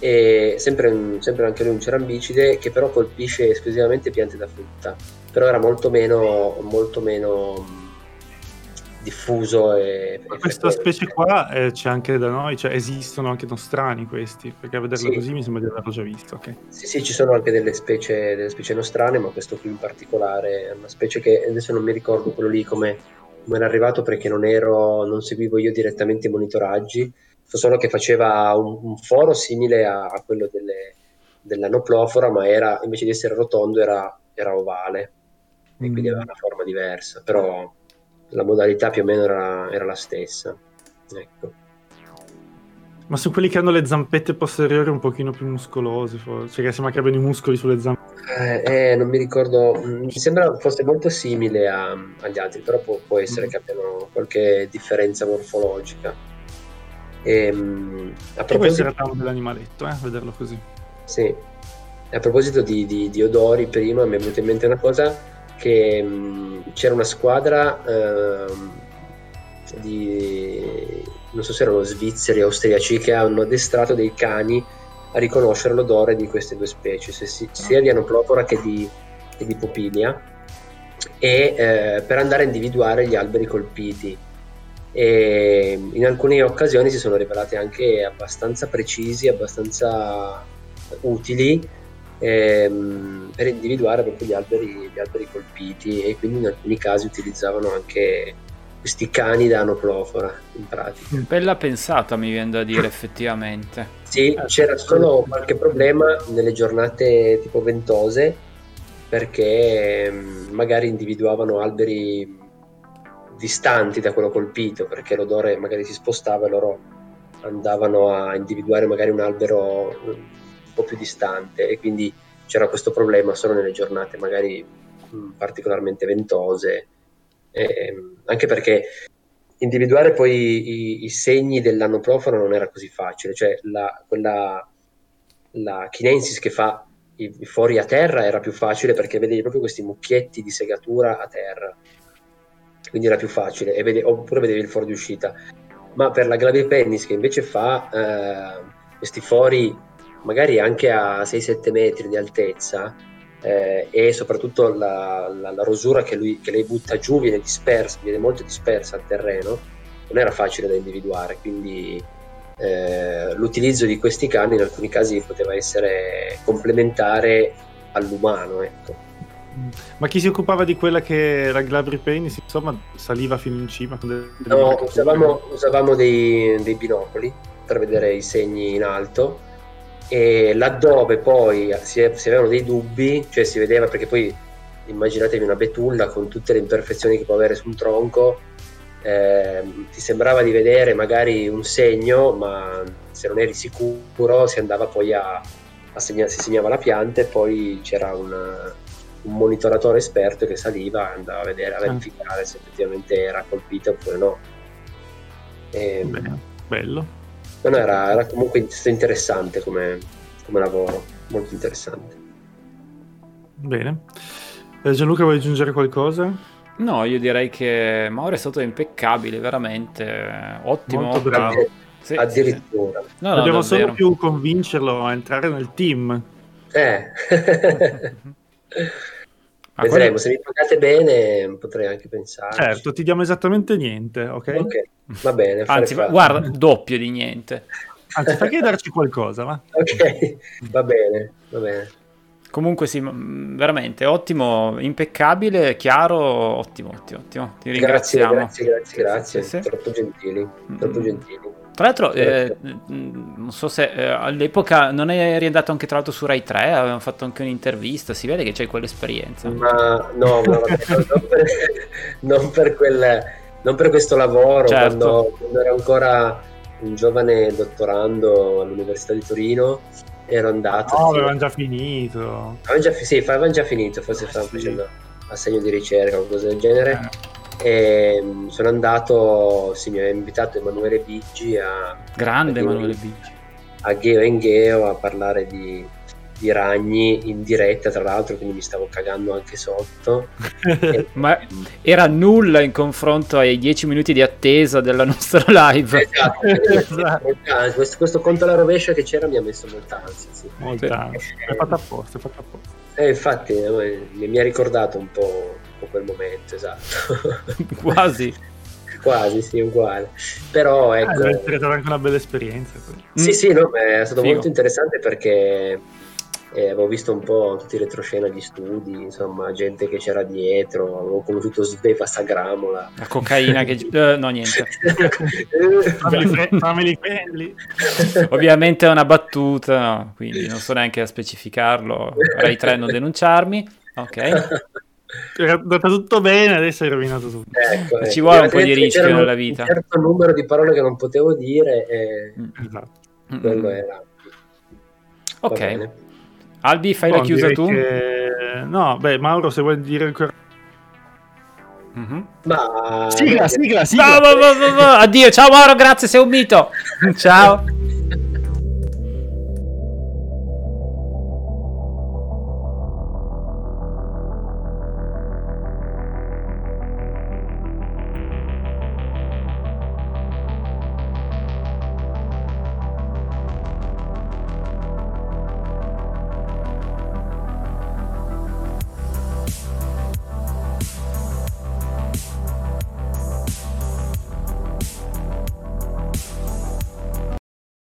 e sempre, sempre anche lui un cerambicide che però colpisce esclusivamente piante da frutta, però era molto meno, molto meno diffuso e,
e questa specie qua eh, c'è anche da noi cioè esistono anche nostrani questi perché a vederlo sì. così mi sembra di averlo già visto okay.
sì sì ci sono anche delle specie, delle specie nostrane ma questo qui in particolare è una specie che adesso non mi ricordo quello lì come, come era arrivato perché non ero non seguivo io direttamente i monitoraggi so solo che faceva un, un foro simile a, a quello delle, dell'anoplofora ma era invece di essere rotondo era, era ovale e quindi mm. aveva una forma diversa però la modalità più o meno era, era la stessa. Ecco.
Ma su quelli che hanno le zampette posteriori un pochino più muscolose, forse. cioè che sembra che abbiano i muscoli sulle zampe.
Eh, eh, non mi ricordo, mm, mi sembra fosse molto simile a, agli altri, però può, può essere mm. che abbiano qualche differenza morfologica.
E, ehm, a proposito... può essere dell'animaletto, eh, vederlo così.
Sì. A proposito di, di, di odori, prima mi è venuta in mente una cosa che mh, c'era una squadra eh, di non so se erano svizzeri o austriaci che hanno addestrato dei cani a riconoscere l'odore di queste due specie, sia di Anoplopora che di, che di Popilia, e eh, per andare a individuare gli alberi colpiti. E in alcune occasioni si sono rivelati anche abbastanza precisi, abbastanza utili ehm, per individuare proprio gli alberi, gli alberi colpiti e quindi in alcuni casi utilizzavano anche questi cani da anoplofora in pratica.
Bella pensata mi viene da dire effettivamente.
Sì, c'era solo qualche problema nelle giornate tipo ventose perché ehm, magari individuavano alberi distanti da quello colpito perché l'odore magari si spostava e loro andavano a individuare magari un albero po' più distante e quindi c'era questo problema solo nelle giornate magari mh, particolarmente ventose, eh, anche perché individuare poi i, i segni dell'anno profano non era così facile, cioè la, quella, la chinensis che fa i, i fori a terra era più facile perché vedevi proprio questi mucchietti di segatura a terra, quindi era più facile, vede, oppure vedevi il foro di uscita. Ma per la Glavipennis che invece fa eh, questi fori magari anche a 6-7 metri di altezza eh, e soprattutto la, la, la rosura che, lui, che, lei butta giù viene dispersa, viene molto dispersa al terreno, non era facile da individuare, quindi eh, l'utilizzo di questi cani in alcuni casi poteva essere complementare all'umano. Ecco.
Ma chi si occupava di quella che era Glabri Penis, insomma, saliva fino in cima?
no, usavamo, usavamo dei, dei binocoli per vedere i segni in alto e laddove poi si, si, avevano dei dubbi, cioè si vedeva perché poi immaginatevi una betulla con tutte le imperfezioni che può avere su un tronco, eh, ti sembrava di vedere magari un segno, ma se non eri sicuro si andava poi a, a segnare, si segnava la pianta e poi c'era un, un monitoratore esperto che saliva e andava a vedere, a ah. verificare se effettivamente era colpita oppure no.
E, Beh, bello.
No, era, era, comunque interessante come, come, lavoro, molto interessante.
Bene. Eh, Gianluca, vuoi aggiungere qualcosa?
No, io direi che Mauro è stato impeccabile, veramente ottimo.
Molto bravo.
Sì, Addirittura.
Sì. No, Dobbiamo no, solo più convincerlo a entrare nel team.
Eh. [laughs] [laughs] [laughs] Ma Vedremo, quello... se mi pagate bene potrei anche pensare.
Certo, ti diamo esattamente niente, ok?
Ok, va bene.
Anzi, fare. guarda, doppio di niente.
Anzi, fai darci qualcosa, va? [laughs]
Ok, va bene, va bene.
Comunque sì, veramente ottimo, impeccabile, chiaro, ottimo, ottimo, ottimo. Ti ringraziamo.
Grazie, grazie, grazie, grazie. Sì, sì. troppo gentili, troppo mm. gentili.
Tra l'altro, eh, non so se eh, all'epoca non eri andato anche tra l'altro su Rai 3, avevamo fatto anche un'intervista, si vede che c'hai quell'esperienza.
Ma no, no non, per, non, per quel, non, per, questo lavoro, certo. quando, quando ero ancora un giovane dottorando all'Università di Torino ero andato.
No, avevano già finito.
Avevano già, sì, avevano già finito, forse stavano sì. facendo assegno di ricerca o qualcosa del genere. Eh. E mm, sono andato, sì, mi aveva invitato Emanuele Biggi a...
Grande a Emanuele Biggi.
A Geo in Geo a parlare di, di ragni in diretta, tra l'altro, quindi mi stavo cagando anche sotto. [laughs]
Ma era nulla in confronto ai 10 minuti di attesa della nostra live.
Esatto, [laughs] esatto. questo, questo, conto alla rovescia che c'era mi ha messo molta ansia. Sì.
Molta ansia, è fatto apposta, è fatto apposta.
Eh, infatti eh, mi ha ricordato un po', un po' quel momento, esatto. [laughs]
Quasi. [laughs]
Quasi, sì, uguale. Però ecco... Ah,
è stata anche una bella esperienza.
Sì, mm. sì, no, è stato Figo. molto interessante perché eh, avevo visto un po' tutti i retroscena di studi, insomma, gente che c'era dietro, avevo conosciuto Sveva Sagramola.
La cocaina che... Uh, [laughs] no, niente.
family, friendly.
Ovviamente è una battuta, quindi non so neanche a specificarlo. Rai 3 non denunciarmi. Ok.
Era andato tutto bene, adesso hai rovinato tutto.
Ecco,
ecco. Ci vuole un po' di rischio nella vita.
Un certo numero di parole che non potevo dire e esatto. quello era.
Ok. Albi, fai no, la chiusa tu?
Che... No, beh, Mauro, se vuoi dire ancora.
Mm-hmm. Ma...
Sigla, sigla, sigla.
No, no, no, Addio, ciao Mauro, grazie, sei un mito. [laughs] ciao. [laughs]